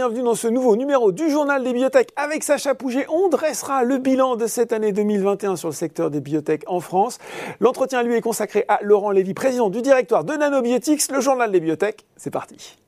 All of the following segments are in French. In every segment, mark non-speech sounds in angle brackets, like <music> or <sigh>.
bienvenue dans ce nouveau numéro du Journal des Biotech avec Sacha Pouget. On dressera le bilan de cette année 2021 sur le secteur des biotech en France. L'entretien lui est consacré à Laurent Lévy, président du directoire de Nanobiotics, le Journal des Biotech. C'est parti.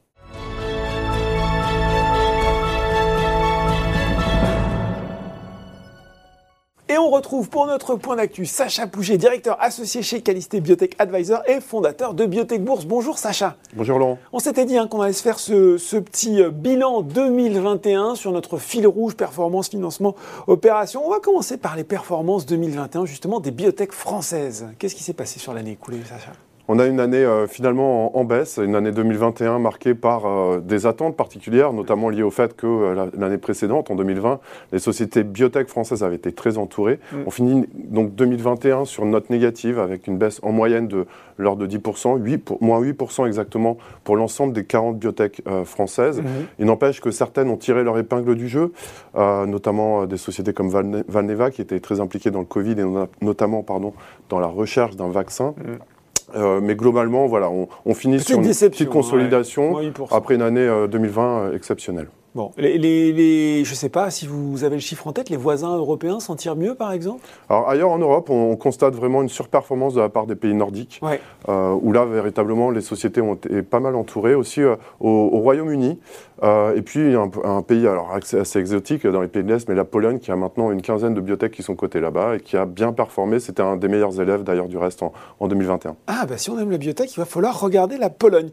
Et on retrouve pour notre point d'actu Sacha Pouget, directeur associé chez Calisté Biotech Advisor et fondateur de Biotech Bourse. Bonjour Sacha. Bonjour Laurent. On s'était dit hein, qu'on allait se faire ce, ce, petit euh, bilan 2021 sur notre fil rouge performance, financement, opération. On va commencer par les performances 2021 justement des biotech françaises. Qu'est-ce qui s'est passé sur l'année écoulée Sacha? On a une année euh, finalement en, baisse, une année 2021 marquée par euh, des attentes particulières, notamment liées au fait que euh, l'année précédente, en 2020, les sociétés biotech françaises avaient été très entourées. Mm. On finit donc 2021 sur une note négative avec une baisse en moyenne de l'ordre de 10%, 8 pour, moins 8% exactement pour l'ensemble des 40 biotech françaises. Mm-hmm. Il n'empêche que certaines ont tiré leur épingle du jeu, notamment des sociétés comme Valneva qui étaient très impliquées dans le Covid et notamment pardon, dans la recherche d'un vaccin. Mm. Euh, mais globalement, voilà, on, on finit sur une petite consolidation après une année 2020 euh, euh, exceptionnelle. Bon, les, les, je ne sais pas si vous avez le chiffre en tête, les voisins européens s'en tirent mieux par exemple? Alors ailleurs en Europe, on, constate vraiment une surperformance de la part des pays nordiques, euh, où là véritablement les sociétés ont été pas mal entourées, aussi euh, au, Royaume-Uni, euh, et puis un, un, pays alors assez, exotique dans les pays de l'Est, mais la Pologne qui a maintenant une quinzaine de biotech qui sont cotées là-bas et qui a bien performé. C'était un des meilleurs élèves d'ailleurs du reste en, en, 2021. Ah bah si on aime la biotech, il va falloir regarder la Pologne.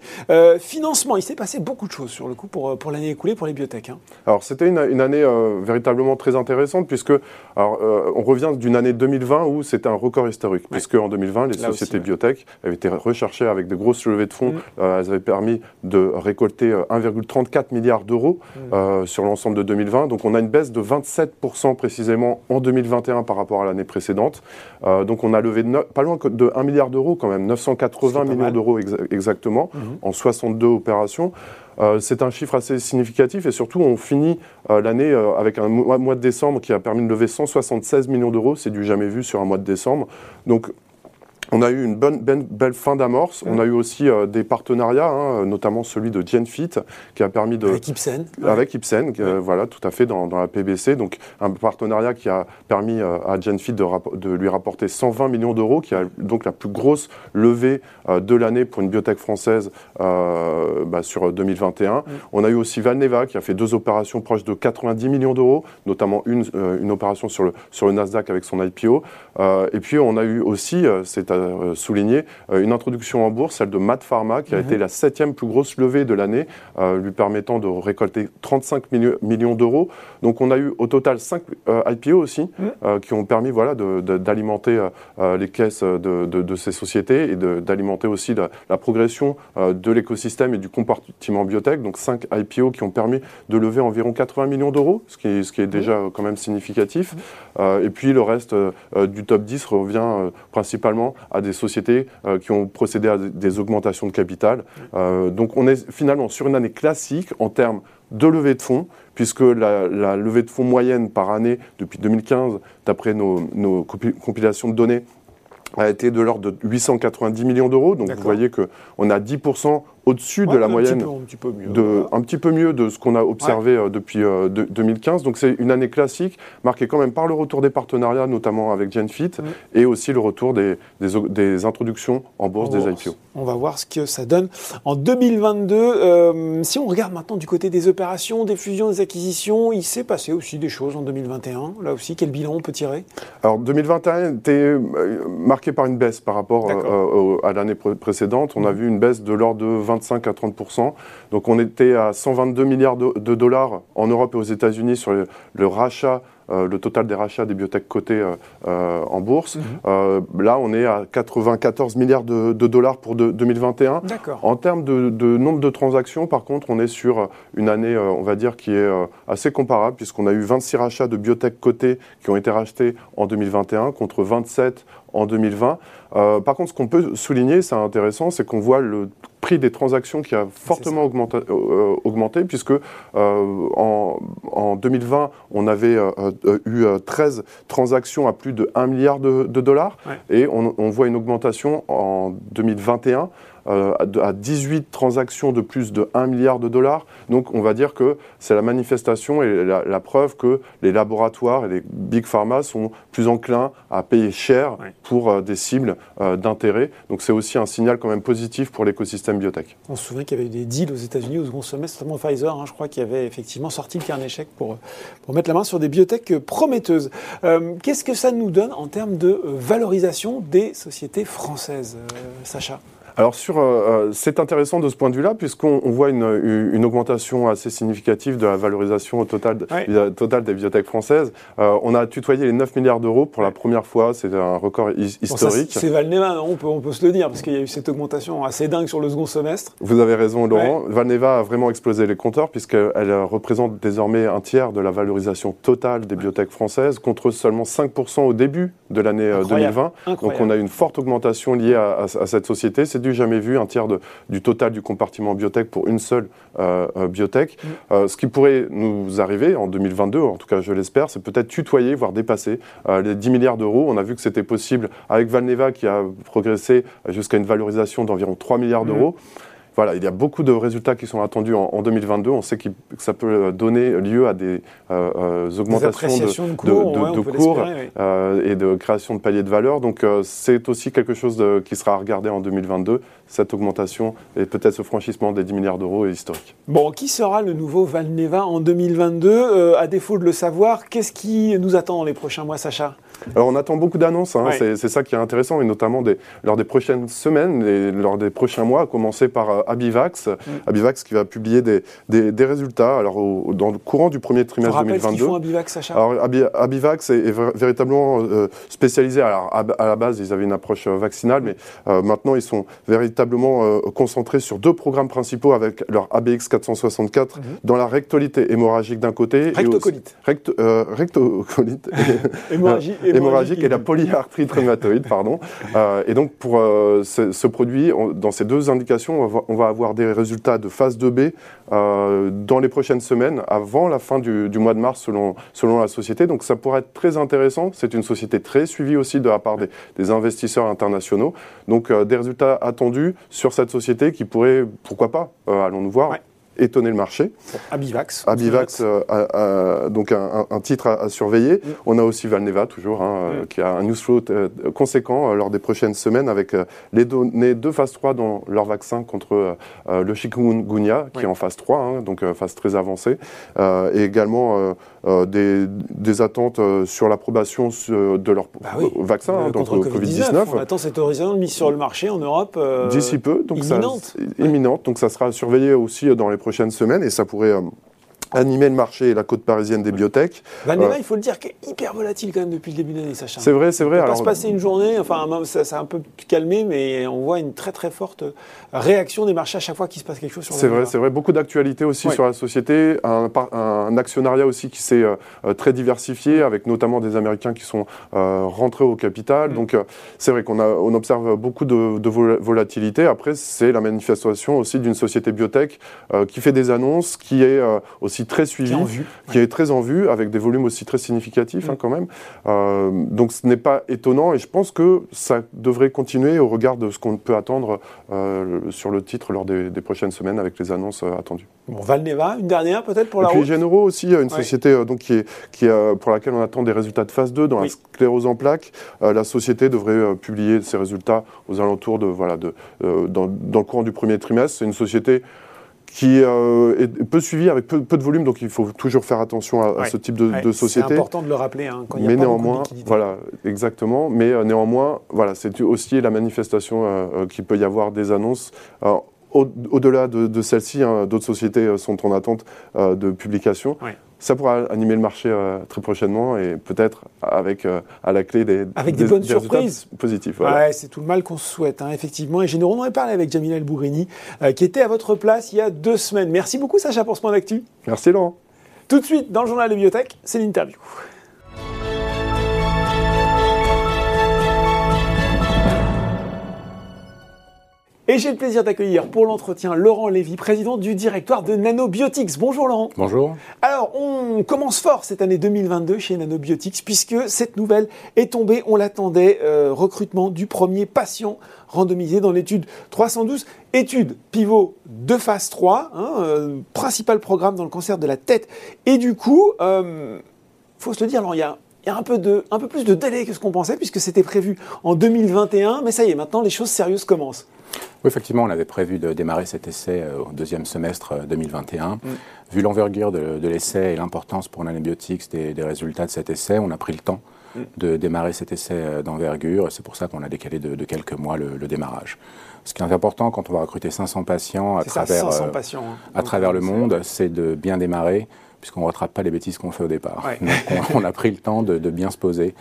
financement, il s'est passé beaucoup de choses sur le coup pour, pour l'année écoulée pour les biotech. Hein. Alors c'était une, année euh, véritablement très intéressante puisque alors, euh, on revient d'une année 2020 où c'était un record historique puisque en 2020 les sociétés biotech avaient été recherchées avec de grosses levées de fonds. Mm. Euh, elles avaient permis de récolter 1,34 milliard d'euros mm. sur l'ensemble de 2020. Donc on a une baisse de 27% précisément en 2021 par rapport à l'année précédente. donc on a levé pas loin de 1 milliard d'euros quand même, 980 millions d'euros exactement mm-hmm. en 62 opérations. Euh, c'est un chiffre assez significatif et surtout on finit euh, l'année euh, avec un mois, de décembre qui a permis de lever 176 millions d'euros, c'est du jamais vu sur un mois de décembre. On a eu une bonne, belle fin d'amorce. On a eu aussi euh, des partenariats, hein, notamment celui de GenFit, qui a permis de... Avec Ipsen. Avec Ipsen, voilà, tout à fait, dans, la PBC. Donc, un partenariat qui a permis euh, à GenFit de, de, lui rapporter 120 millions d'euros, qui a donc la plus grosse levée euh, de l'année pour une biotech française bah, sur 2021. On a eu aussi Valneva, qui a fait deux opérations proches de 90 millions d'euros, notamment une, une opération sur le, sur le Nasdaq avec son IPO. et puis, on a eu aussi, c'est euh, souligné, euh, une introduction en bourse, celle de Mat Pharma, qui a mhm. été la septième plus grosse levée de l'année, euh, lui permettant de récolter 35 millions d'euros. Donc on a eu au total 5 IPO aussi, mhm. qui ont permis voilà, d'alimenter les caisses de, ces sociétés et d'alimenter aussi la, progression de l'écosystème et du compartiment biotech. Donc 5 IPO qui ont permis de lever environ 80 millions d'euros, ce qui, ce qui est mhm. déjà quand même significatif. et puis le reste du top 10 revient principalement à des sociétés euh, qui ont procédé à des augmentations de capital. Euh, donc on est finalement sur une année classique en termes de levée de fonds, puisque la, levée de fonds moyenne par année depuis 2015, d'après nos, nos compilations de données, a été de l'ordre de 890 millions d'euros. Donc vous voyez qu'on a 10% au-dessus de la moyenne, un petit, peu, mieux, de, un petit peu mieux de ce qu'on a observé euh, depuis 2015. Euh, Donc c'est une année classique, marquée quand même par le retour des partenariats, notamment avec GenFit, et aussi le retour des, des, introductions en bourse des IPO. On va voir ce que ça donne en 2022. Euh, si on regarde maintenant du côté des opérations, des fusions, des acquisitions, il s'est passé aussi des choses en 2021. Là aussi, quel bilan on peut tirer? Alors 2021 était marqué par une baisse par rapport à l'année précédente. On a mmh. vu une baisse de l'ordre de 20 25 à 30% Donc on était à 122 milliards de, dollars en Europe et aux États-Unis sur le, rachat euh, le total des rachats des biotech cotées euh, euh, en bourse. Mhm. là, on est à 94 milliards de, dollars pour 2021. En termes de, de, nombre de transactions, par contre, on est sur une année, on va dire, qui est assez comparable, puisqu'on a eu 26 rachats de biotech cotées qui ont été rachetés en 2021 contre 27 en 2020. par contre, ce qu'on peut souligner, c'est intéressant, c'est qu'on voit le prix des transactions qui a fortement augmenté, euh, augmenté, puisque euh, en, en, 2020, on avait euh, eu 13 transactions à plus de 1 milliard de, dollars, et on, on, voit une augmentation en 2021 à 18 transactions de plus de 1 milliard de dollars. Donc on va dire que c'est la manifestation et la, preuve que les laboratoires et les big pharma sont plus enclins à payer cher pour des cibles d'intérêt. Donc c'est aussi un signal quand même positif pour l'écosystème biotech. On se souvient qu'il y avait eu des deals aux États-Unis au second semestre, notamment Pfizer, hein, je crois, qui avait effectivement sorti le carnet chèque pour, pour mettre la main sur des biotech prometteuses. Qu'est-ce que ça nous donne en termes de valorisation des sociétés françaises, Sacha? Alors sur, euh, euh, c'est intéressant de ce point de vue-là, puisqu'on voit une, une, augmentation assez significative de la valorisation totale, totale des biotech françaises. Euh, on a tutoyé les 9 milliards d'euros pour la première fois, c'est un record historique. c'est Valneva, on peut, on peut se le dire, parce qu'il y a eu cette augmentation assez dingue sur le second semestre. Vous avez raison, Laurent. Valneva a vraiment explosé les compteurs, puisqu'elle représente désormais un tiers de la valorisation totale des biotech françaises, contre seulement 5% au début de l'année 2020. Donc on a une forte augmentation liée à, à cette société. C'est jamais vu un tiers du total du compartiment biotech pour une seule euh, euh, biotech. Mm. Euh, ce qui pourrait nous arriver en 2022, en tout cas je l'espère, c'est peut-être tutoyer, voire dépasser les 10 milliards d'euros. On a vu que c'était possible avec Valneva qui a progressé jusqu'à une valorisation d'environ 3 milliards mm. d'euros voilà, il y a beaucoup de résultats qui sont attendus en, 2022. On sait que ça peut donner lieu à des euh, euh, augmentations de, cours, euh, et de création de paliers de valeur. Donc c'est aussi quelque chose qui sera à regarder en 2022, cette augmentation et peut-être ce franchissement des 10 milliards d'euros est historique. Bon, qui sera le nouveau Valneva en 2022 À défaut de le savoir, qu'est-ce qui nous attend dans les prochains mois, Sacha? Alors on attend beaucoup d'annonces, hein. c'est ça qui est intéressant, et notamment des, lors des prochaines semaines, et lors des prochains mois, à commencer par euh, Abivax, mm. Abivax qui va publier des, des, résultats alors, dans le courant du premier trimestre 2022. Qu'ils font Abivax, Sacha? Alors, Abivax est, véritablement euh, spécialisé, alors à, la base ils avaient une approche euh, vaccinale, mais maintenant ils sont véritablement concentrés sur deux programmes principaux avec leur ABX 464 mm-hmm. dans la rectolite hémorragique d'un côté. Rectocolite. recto, rectocolite. <laughs> <laughs> Hémorragie hémorragique et la polyarthrite rhumatoïde, pardon. <laughs> Euh, et donc pour euh, ce, produit, dans ces deux indications, on va, avoir des résultats de phase 2B euh, dans les prochaines semaines, avant la fin du, mois de mars, selon, selon la société. Donc ça pourrait être très intéressant. C'est une société très suivie aussi de la part des, investisseurs internationaux. Donc des résultats attendus sur cette société qui pourrait, pourquoi pas, allons-nous voir, étonner le marché. Abivax. Abivax, euh, donc un, titre à, surveiller. Mm. On a aussi Valneva, toujours, hein, euh, mm. qui a un news flow euh, conséquent lors des prochaines semaines avec les données de phase 3 dans leur vaccin contre le chikungunya, qui est en phase 3, hein, donc phase très avancée, et également des, attentes sur l'approbation de leur bah vaccin hein, contre, Covid-19. on attend cette horizon mise sur le marché en Europe. D'ici peu, donc imminente. Ça, imminente, donc ça sera surveillé aussi dans les prochaines semaines et ça pourrait euh, animer le marché et la côte parisienne des biotech. Valneva, euh, il faut le dire, est hyper volatile quand même depuis le début de l'année, Sacha. C'est vrai, c'est vrai. Il va se passer une journée, enfin, ça s'est un peu calmé, mais on voit une très très forte réaction des marchés à chaque fois qu'il se passe quelque chose sur C'est vrai, c'est vrai. Beaucoup d'actualités aussi sur la société. Un, un, actionnariat aussi qui s'est euh, très diversifié, avec notamment des Américains qui sont euh, rentrés au capital. Mm. Donc, c'est vrai qu'on on observe beaucoup de, de volatilité. Après, c'est la manifestation aussi d'une société biotech qui fait des annonces, qui est aussi très suivi, qui, est très en vue, avec des volumes aussi très significatifs hein, quand même. Euh, donc ce n'est pas étonnant et je pense que ça devrait continuer au regard de ce qu'on peut attendre euh, sur le titre lors des, prochaines semaines avec les annonces euh, attendues. Bon, Valneva, une dernière peut-être pour la et puis Généraux aussi, une société donc, qui est, qui est, pour laquelle on attend des résultats de phase 2 dans la sclérose en plaques. la société devrait publier ses résultats aux alentours de, voilà, de, dans, dans le courant du premier trimestre. C'est une société qui euh, est peu suivi avec peu, de volume, donc il faut toujours faire attention à, ce type de, société. C'est important de le rappeler hein, quand il Mais a pas néanmoins, voilà, exactement. Mais euh, néanmoins, voilà, c'est aussi la manifestation euh, qu'il peut y avoir des annonces. Au-delà de, celle-ci, hein, d'autres sociétés sont en attente de publication ça pourra animer le marché euh, très prochainement et peut-être avec euh, à la clé des, avec des, bonnes surprises positifs. Ouais, c'est tout le mal qu'on se souhaite, hein, effectivement. Et Généraux, on en a parlé avec Jamila El Bougrini, euh, qui était à votre place il y a deux semaines. Merci beaucoup, Sacha, pour ce point d'actu. Merci, Laurent. Tout de suite, dans le journal des bibliothèques, c'est l'interview. Et j'ai le plaisir d'accueillir pour l'entretien Laurent Lévy, président du directoire de Nanobiotics. Bonjour Laurent. Bonjour. Alors, on commence fort cette année 2022 chez Nanobiotics puisque cette nouvelle est tombée, on l'attendait, euh, recrutement du premier patient randomisé dans l'étude 312, étude pivot de phase 3, hein, euh, principal programme dans le cancer de la tête et du cou. Euh, faut se le dire, alors il y a il y a un peu, de, un peu plus de délai que ce qu'on pensait, puisque c'était prévu en 2021, mais ça y est, maintenant les choses sérieuses commencent. Oui, effectivement, on avait prévu de démarrer cet essai euh, au deuxième semestre 2021. Euh, mm. Vu l'envergure de, l'essai et l'importance pour Nanobiotics des, des résultats de cet essai, on a pris le temps mm. de démarrer cet essai euh, d'envergure. C'est pour ça qu'on a décalé de, quelques mois le, démarrage. Ce qui est important quand on va recruter 500 patients à travers, 500 patients, hein. à travers le monde, c'est de bien démarrer puisqu'on ne rattrape pas les bêtises qu'on fait au départ. on, a pris le temps de, bien se poser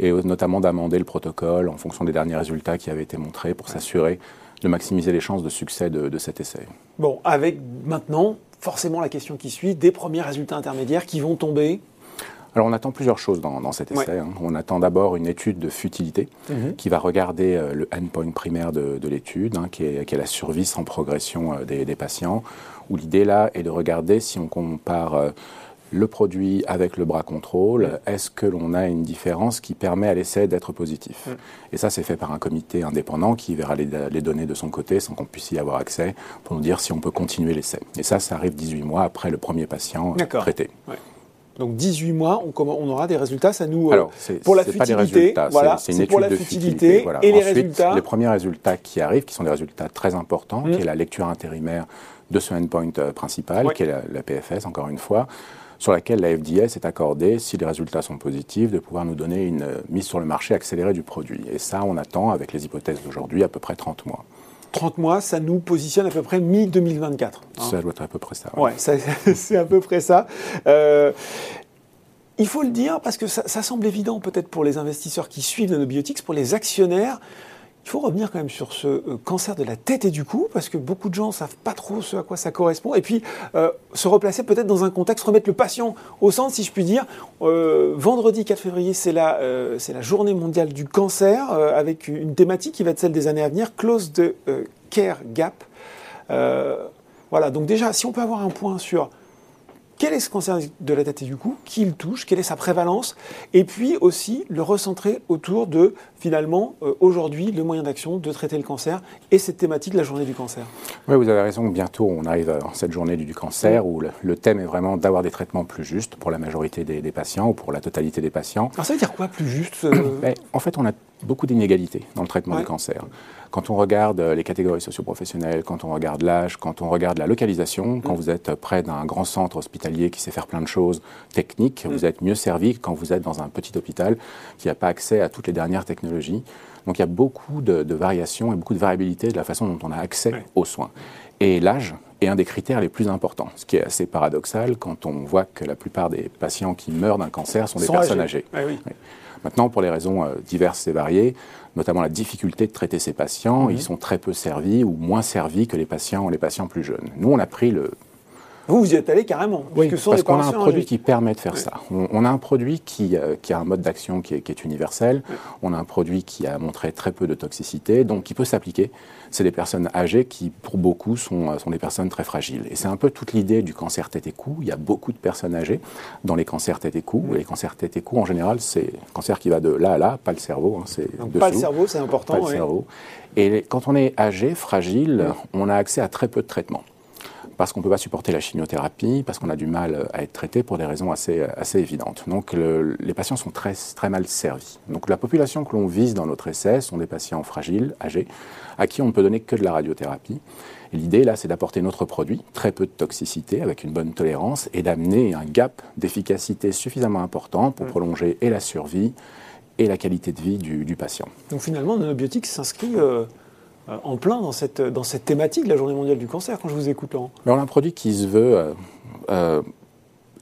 et notamment d'amender le protocole en fonction des derniers résultats qui avaient été montrés pour s'assurer de maximiser les chances de succès de, cet essai. Bon, avec maintenant forcément la question qui suit, des premiers résultats intermédiaires qui vont tomber alors on attend plusieurs choses dans, cet essai. Hein. On attend d'abord une étude de futilité mhm. qui va regarder euh, le endpoint primaire de, l'étude, hein, qui, est, la survie sans progression euh, des, patients, où l'idée là est de regarder si on compare euh, le produit avec le bras contrôle, est-ce que l'on a une différence qui permet à l'essai d'être positif Et ça, c'est fait par un comité indépendant qui verra les, données de son côté sans qu'on puisse y avoir accès pour nous dire si on peut continuer l'essai. Et ça, ça arrive 18 mois après le premier patient traité. Donc 18 mois, on, aura des résultats. Ça nous euh, pour la futilité, voilà, c'est une étude pour la de futilité, et les résultats. Les premiers résultats qui arrivent, qui sont des résultats très importants, qui est la lecture intérimaire de ce endpoint euh, principal, qui est la, PFS, encore une fois, sur laquelle la FDS est accordée, si les résultats sont positifs, de pouvoir nous donner une euh, mise sur le marché accélérée du produit. Et ça, on attend, avec les hypothèses d'aujourd'hui, à peu près 30 mois. 30 mois, ça nous positionne à peu près mi-2024. Hein. Ça doit être à peu près ça. Ouais, <laughs> c'est à peu près ça. Euh, il faut le dire parce que ça, semble évident peut-être pour les investisseurs qui suivent Nanobiotics, pour les actionnaires. Il faut revenir quand même sur ce euh, cancer de la tête et du cou, parce que beaucoup de gens ne savent pas trop ce à quoi ça correspond. Et puis, euh, se replacer peut-être dans un contexte, remettre le patient au centre, si je puis dire. vendredi 4 février, c'est la, la journée mondiale du cancer, avec une thématique qui va être celle des années à venir, Close the Care Gap. voilà, donc déjà, si on peut avoir un point sur quel est ce cancer de la tête et du cou, qui il touche, quelle est sa prévalence, et puis aussi le recentrer autour de, finalement, euh, aujourd'hui, le moyen d'action de traiter le cancer et cette thématique, la journée du cancer. Oui, vous avez raison, bientôt on arrive à cette journée du cancer où le, thème est vraiment d'avoir des traitements plus justes pour la majorité des, patients ou pour la totalité des patients. Alors ça veut dire quoi, plus juste euh ben, En fait, on a beaucoup d'inégalités dans le traitement du cancer. Quand on regarde euh, les catégories socioprofessionnelles, quand on regarde l'âge, quand on regarde la localisation, quand mm. vous êtes près d'un grand centre hospitalier qui sait faire plein de choses techniques, vous mm. êtes mieux servi que quand vous êtes dans un petit hôpital qui n'a pas accès à toutes les dernières technologies. Donc il y a beaucoup de, variations et beaucoup de variabilité de la façon dont on a accès aux soins. Et l'âge est un des critères les plus importants, ce qui est assez paradoxal quand on voit que la plupart des patients qui meurent d'un cancer sont des personnes âgées. Maintenant, pour les raisons euh, diverses et variées, notamment la difficulté de traiter ces patients, mhm. ils sont très peu servis ou moins servis que les patients, les patients plus jeunes. Nous, on a pris le, vous, vous y êtes allé carrément. Oui, parce qu'on a un produit qui permet de faire ça. On, a un produit qui, euh, qui, a un mode d'action qui, est, universel. On a un produit qui a montré très peu de toxicité, donc qui peut s'appliquer. C'est des personnes âgées qui, pour beaucoup, sont, euh, sont des personnes très fragiles. Et c'est un peu toute l'idée du cancer tête et cou. Il y a beaucoup de personnes âgées dans les cancers tête et cou. Les cancers tête et cou, en général, c'est un cancer qui va de là à là, pas le cerveau. Hein, c'est pas le cerveau, c'est important. Pas le cerveau. Et quand on est âgé, fragile, on a accès à très peu de traitements parce qu'on ne peut pas supporter la chimiothérapie, parce qu'on a du mal à être traité pour des raisons assez, assez évidentes. Donc les patients sont très, très mal servis. Donc la population que l'on vise dans notre essai sont des patients fragiles, âgés, à qui on ne peut donner que de la radiothérapie. Et l'idée là, c'est d'apporter notre produit, très peu de toxicité, avec une bonne tolérance, et d'amener un gap d'efficacité suffisamment important pour prolonger et la survie et la qualité de vie du, patient. Donc finalement, Nanobiotics s'inscrit... Euh, en plein dans cette, dans cette thématique de la Journée mondiale du cancer quand je vous écoute, Laurent Mais On a un produit qui se veut euh, euh,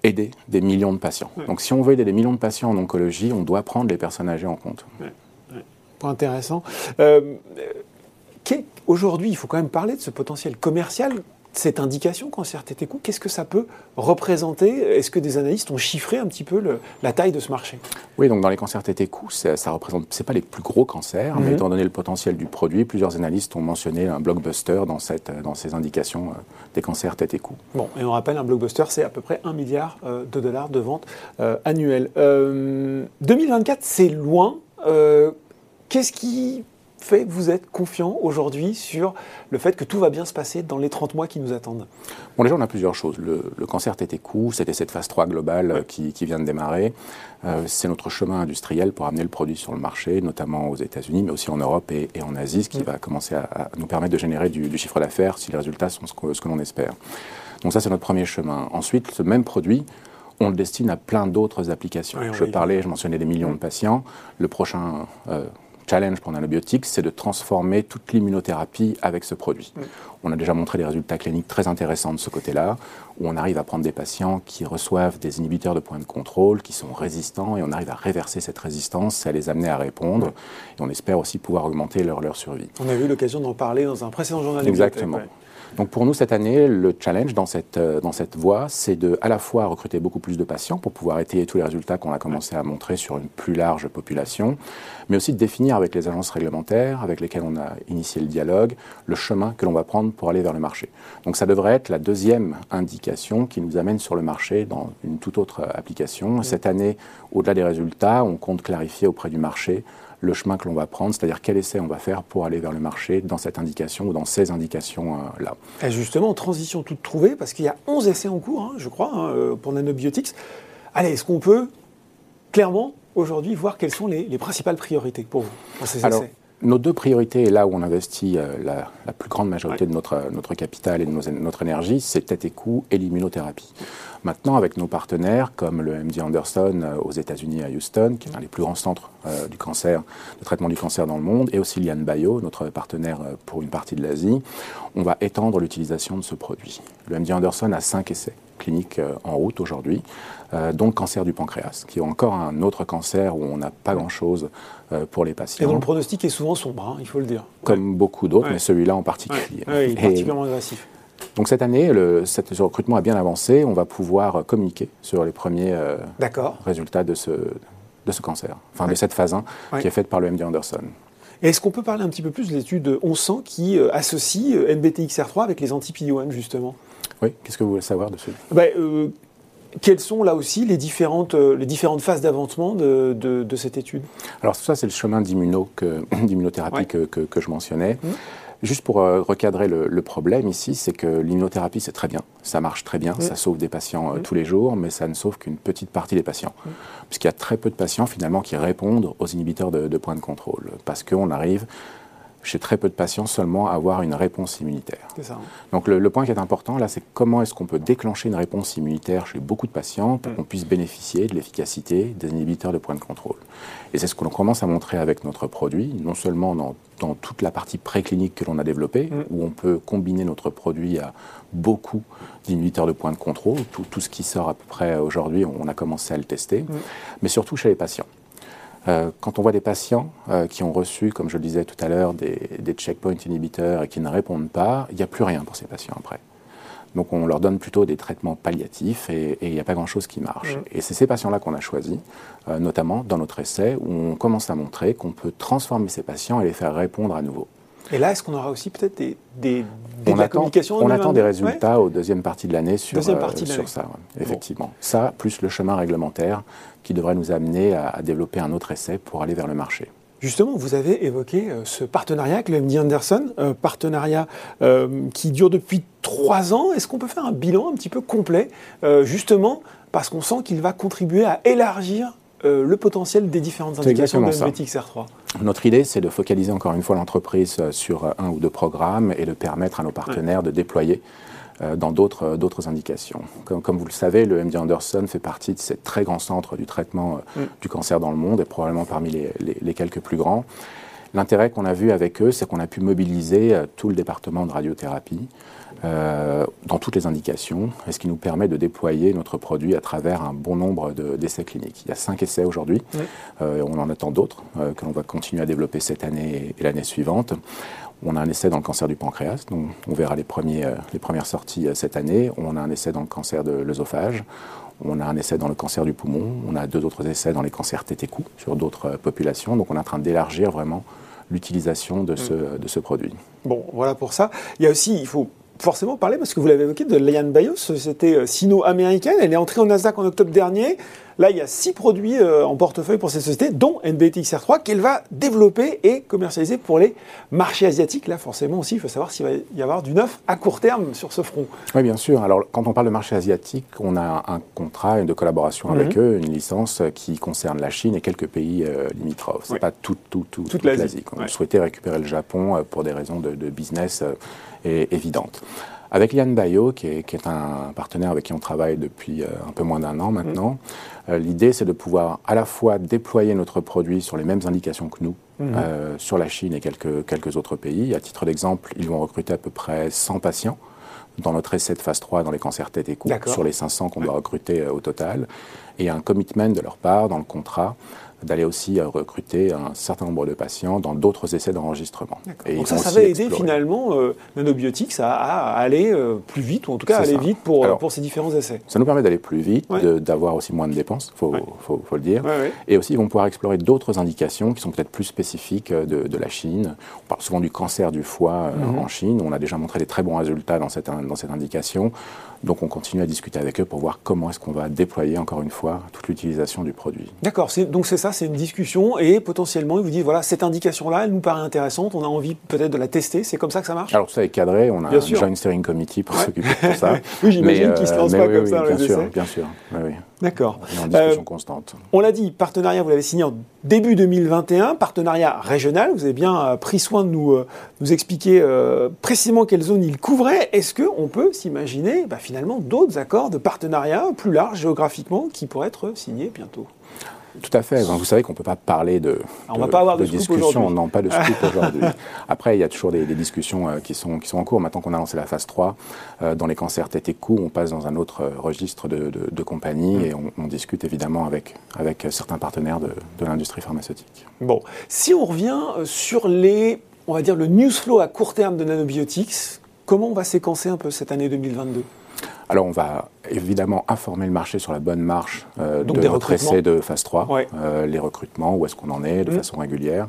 aider des millions de patients. Donc si on veut aider des millions de patients en oncologie, on doit prendre les personnes âgées en compte. Point intéressant. Aujourd'hui, il faut quand même parler de ce potentiel commercial cette indication cancer tête et cou, qu'est-ce que ça peut représenter? Est-ce que des analystes ont chiffré un petit peu la taille de ce marché? Oui, donc dans les cancers tête et cou, ça, ça représente, c'est pas les plus gros cancers, mais mhm. étant donné le potentiel du produit, plusieurs analystes ont mentionné un blockbuster dans, cette, dans ces indications euh, des cancers tête et cou. Bon, et on rappelle, un blockbuster, c'est à peu près 1 milliard euh, de dollars de ventes euh, annuelles. 2024, c'est loin. Qu'est-ce qui fait vous êtes confiant aujourd'hui sur le fait que tout va bien se passer dans les 30 mois qui nous attendent Bon, déjà, on a plusieurs choses. Le, cancer tête et cou, c'était cette phase 3 globale qui, vient de démarrer. Euh, c'est notre chemin industriel pour amener le produit sur le marché, notamment aux États-Unis, mais aussi en Europe et, en Asie, ce qui va commencer à, nous permettre de générer du, chiffre d'affaires si les résultats sont ce que, l'on espère. Donc ça, c'est notre premier chemin. Ensuite, ce même produit, on le destine à plein d'autres applications. je parlais, je mentionnais des millions de patients. Le prochain euh, challenge pour Nanobiotics, c'est de transformer toute l'immunothérapie avec ce produit. On a déjà montré des résultats cliniques très intéressants de ce côté-là, où on arrive à prendre des patients qui reçoivent des inhibiteurs de points de contrôle, qui sont résistants, et on arrive à réverser cette résistance, à les amener à répondre, et on espère aussi pouvoir augmenter leur, leur survie. On a eu l'occasion d'en parler dans un précédent journal. Exactement. Donc pour nous, cette année, le challenge dans cette, euh, dans cette voie, c'est de à la fois recruter beaucoup plus de patients pour pouvoir étayer tous les résultats qu'on a commencé à montrer sur une plus large population, mais aussi de définir avec les agences réglementaires avec lesquelles on a initié le dialogue le chemin que l'on va prendre pour aller vers le marché. Donc ça devrait être la deuxième indication qui nous amène sur le marché dans une toute autre application. Cette année, au-delà des résultats, on compte clarifier auprès du marché le chemin que l'on va prendre, c'est-à-dire quel essai on va faire pour aller vers le marché dans cette indication ou dans ces indications-là. Et justement, transition toute trouvée, parce qu'il y a 11 essais en cours, hein, je crois, hein, euh, pour Nanobiotics. Allez, est-ce qu'on peut clairement aujourd'hui voir quelles sont les, principales priorités pour vous dans ces essais? Nos deux priorités, et là où on investit euh, la, plus grande majorité de notre, notre capital et de notre énergie, c'est tête et cou et l'immunothérapie. Maintenant, avec nos partenaires comme le MD Anderson euh, aux États-Unis à Houston, qui est un des plus grands centres euh, du cancer, de traitement du cancer dans le monde, et aussi Lian Bio, notre partenaire pour une partie de l'Asie, on va étendre l'utilisation de ce produit. Le MD Anderson a cinq essais cliniques en route aujourd'hui, dont le cancer du pancréas, qui est encore un autre cancer où on n'a pas grand-chose euh, pour les patients. Et dont le pronostic est souvent sombre, hein, il faut le dire. Comme beaucoup d'autres, mais celui-là en particulier. Oui, particulièrement agressif. Donc cette année, le, ce recrutement a bien avancé. On va pouvoir communiquer sur les premiers euh, résultats de ce, de ce cancer, enfin de cette phase 1 qui est faite par le MD Anderson. Est-ce qu'on peut parler un petit peu plus de l'étude 1100 qui euh, associe NBTXR3 avec les anti-PD-1 justement? Oui, qu'est-ce que vous voulez savoir dessus? Ben, quelles sont là aussi les différentes, euh, les différentes phases d'avancement de, de, cette étude? Alors ça, c'est le chemin <coughs> d'immunothérapie que, que, je mentionnais. Mmh. Juste pour euh, recadrer le, problème ici, c'est que l'immunothérapie, c'est très bien, ça marche très bien, mmh. ça sauve des patients euh, mmh. tous les jours, mais ça ne sauve qu'une petite partie des patients. Puisqu'il y a très peu de patients finalement qui répondent aux inhibiteurs de, de points de contrôle. Parce qu'on arrive chez très peu de patients seulement avoir une réponse immunitaire. Ça. Donc le, point qui est important là, c'est comment est-ce qu'on peut déclencher une réponse immunitaire chez beaucoup de patients pour mm. qu'on puisse bénéficier de l'efficacité des inhibiteurs de points de contrôle. Et c'est ce que l'on commence à montrer avec notre produit, non seulement dans, toute la partie préclinique que l'on a développée, mm. où on peut combiner notre produit à beaucoup d'inhibiteurs de points de contrôle, tout, tout, ce qui sort à peu près aujourd'hui, on a commencé à le tester, mm. mais surtout chez les patients. Euh, quand on voit des patients euh, qui ont reçu, comme je le disais tout à l'heure, des, checkpoint inhibiteurs et qui ne répondent pas, il n'y a plus rien pour ces patients après. Donc on leur donne plutôt des traitements palliatifs et il n'y a pas grand-chose qui marche. Et c'est ces patients-là qu'on a choisis, euh, notamment dans notre essai, où on commence à montrer qu'on peut transformer ces patients et les faire répondre à nouveau. Et là, est-ce qu'on aura aussi peut-être des, des, on attend, On attend des résultats aux deuxième partie de l'année sur, sur ça, effectivement. Ça, plus le chemin réglementaire qui devrait nous amener à, développer un autre essai pour aller vers le marché. Justement, vous avez évoqué euh, ce partenariat avec le MD Anderson, euh, partenariat euh, qui dure depuis trois ans. Est-ce qu'on peut faire un bilan un petit peu complet, justement, parce qu'on sent qu'il va contribuer à élargir le potentiel des différentes indications de r 3 Notre idée, c'est de focaliser encore une fois l'entreprise sur un ou deux programmes et de permettre à nos partenaires de déployer dans euh, d'autres indications. Comme, vous le savez, le MD Anderson fait partie de ces très grands centres du traitement euh, mm. du cancer dans le monde et probablement parmi les, quelques plus grands. L'intérêt qu'on a vu avec eux, c'est qu'on a pu mobiliser tout le département de radiothérapie dans toutes les indications, et ce qui nous permet de déployer notre produit à travers un bon nombre d'essais cliniques? Il y a cinq essais aujourd'hui, on en attend d'autres que l'on va continuer à développer cette année et l'année suivante On a un essai dans le cancer du pancréas, donc on verra les, premiers, les premières sorties cette année. On a un essai dans le cancer de l'œsophage. On a un essai dans le cancer du poumon. On a deux autres essais dans les cancers tête et cou sur d'autres populations. Donc on est en train d'élargir vraiment l'utilisation de, ce, mm. de ce produit. Bon, voilà pour ça. Il y a aussi, il faut forcément parler, parce que vous l'avez évoqué, de Lian Bio, société euh, sino-américaine. Elle est entrée au Nasdaq en octobre dernier. Là, il y a six produits euh, en portefeuille pour cette société, dont NBTXR3, qu'elle va développer et commercialiser pour les marchés asiatiques. Là, forcément aussi, il faut savoir s'il va y avoir du neuf à court terme sur ce front. Oui, bien sûr. Alors, quand on parle de marché asiatique, on a un contrat de collaboration avec mhm. eux, une licence qui concerne la Chine et quelques pays euh, limitrophes. Ce n'est pas tout, tout, tout, toute, l'Asie. On souhaitait récupérer le Japon pour des raisons de, business évidentes. Avec Lian Bio, qui est, un partenaire avec qui on travaille depuis euh, un peu moins d'un an maintenant, mm. euh, l'idée c'est de pouvoir à la fois déployer notre produit sur les mêmes indications que nous, mm. euh, sur la Chine et quelques, quelques autres pays. À titre d'exemple, ils vont recruter à peu près 100 patients dans notre essai de phase 3 dans les cancers tête et cou, sur les 500 qu'on doit recruter au total, et un commitment de leur part dans le contrat d'aller aussi euh, recruter un certain nombre de patients dans d'autres essais d'enregistrement. Donc ça, ça va aider finalement euh, Nanobiotics à, aller euh, plus vite, ou en tout cas aller vite pour, pour ces différents essais. Ça nous permet d'aller plus vite, d'avoir aussi moins de dépenses, il faut, faut, le dire. Et aussi, ils vont pouvoir explorer d'autres indications qui sont peut-être plus spécifiques de, la Chine. On parle souvent du cancer du foie mhm. en Chine. On a déjà montré des très bons résultats dans cette, dans cette indication. Donc on continue à discuter avec eux pour voir comment est-ce qu'on va déployer encore une fois toute l'utilisation du produit. D'accord, donc c'est ça, c'est une discussion et potentiellement ils vous disent voilà cette indication-là, elle nous paraît intéressante, on a envie peut-être de la tester, c'est comme ça que ça marche? Alors tout ça est cadré, on a déjà une steering committee pour s'occuper de ça. <laughs> oui, j'imagine qu'ils ne se lancent pas comme ça. Bien sûr, bien sûr. Oui, D'accord. En discussion euh, constante. On l'a dit, partenariat, vous l'avez signé en début 2021, partenariat régional. Vous avez bien euh, pris soin de nous, euh, nous expliquer précisément quelle zone il couvrait. Est-ce qu'on peut s'imaginer bah, finalement d'autres accords de partenariat plus larges géographiquement qui pourraient être signés bientôt? Tout à fait. vous savez qu'on ne peut pas parler de, on va pas avoir de, discussion. Non, pas de <laughs> scoop aujourd'hui. Après, il y a toujours des, discussions euh, qui, sont, qui sont en cours. Maintenant qu'on a lancé la phase 3, euh, dans les cancers tête et cou, on passe dans un autre euh, registre de, de compagnies mm. et on, discute évidemment avec, avec certains partenaires de, l'industrie pharmaceutique. Bon, si on revient sur les, on va dire, le news flow à court terme de Nanobiotics, comment on va séquencer un peu cette année 2022 alors, on va évidemment informer le marché sur la bonne marche euh, de notre essai de phase 3, euh, les recrutements, où est-ce qu'on en est de mmh. façon régulière.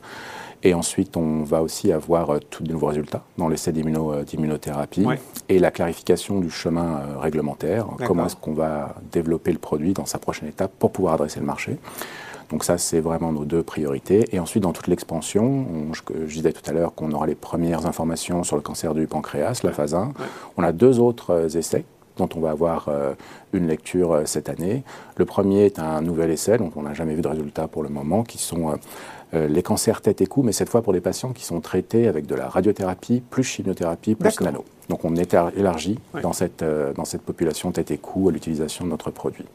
Et ensuite, on va aussi avoir euh, tous de nouveaux résultats dans l'essai d'immunothérapie et la clarification du chemin réglementaire. Comment est-ce qu'on va développer le produit dans sa prochaine étape pour pouvoir adresser le marché. Donc ça, c'est vraiment nos deux priorités. Et ensuite, dans toute l'expansion, je, je, disais tout à l'heure qu'on aura les premières informations sur le cancer du pancréas, la phase 1. On a deux autres essais dont on va avoir euh, une lecture euh, cette année. Le premier est un nouvel essai dont on n'a jamais vu de résultat pour le moment, qui sont euh, les cancers tête et cou, mais cette fois pour des patients qui sont traités avec de la radiothérapie, plus chimiothérapie, plus nano. Donc on est élargi dans, cette, dans cette population tête et cou à l'utilisation de notre produit.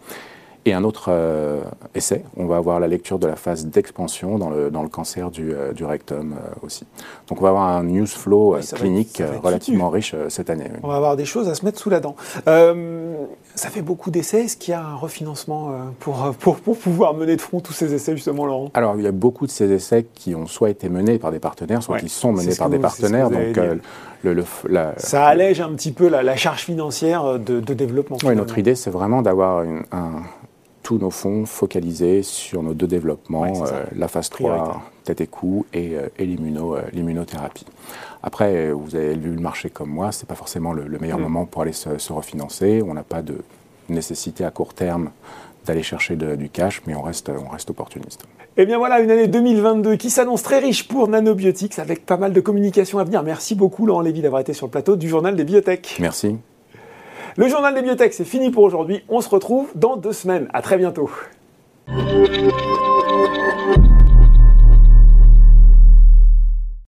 Et un autre euh, essai, on va avoir la lecture de la phase d'expansion dans le, dans le cancer du, euh, du rectum euh, aussi. Donc on va avoir un news flow clinique relativement riche cette année. On va avoir des choses à se mettre sous la dent. ça fait beaucoup d'essais. Est-ce qu'il y a un refinancement pour, pour, pour, pouvoir mener de front tous ces essais justement, Laurent? Alors il y a beaucoup de ces essais qui ont soit été menés par des partenaires, soit qui sont menés par des partenaires. Donc le, le, ça allège un petit peu la, la charge financière de, de développement. Oui, notre idée c'est vraiment d'avoir un tous nos fonds focalisés sur nos deux développements, euh, la phase 3, tête et cou, et, euh, euh, l'immunothérapie. Après, vous avez vu le marché comme moi, ce n'est pas forcément le, meilleur mm. moment pour aller se, refinancer. On n'a pas de nécessité à court terme d'aller chercher du cash, mais on reste, on reste opportuniste. Et eh bien voilà, une année 2022 qui s'annonce très riche pour Nanobiotics avec pas mal de communication à venir. Merci beaucoup Laurent Lévy d'avoir été sur le plateau du Journal des Biotech. Merci. Le journal des biotech, c'est fini pour aujourd'hui. On se retrouve dans deux semaines. À très bientôt.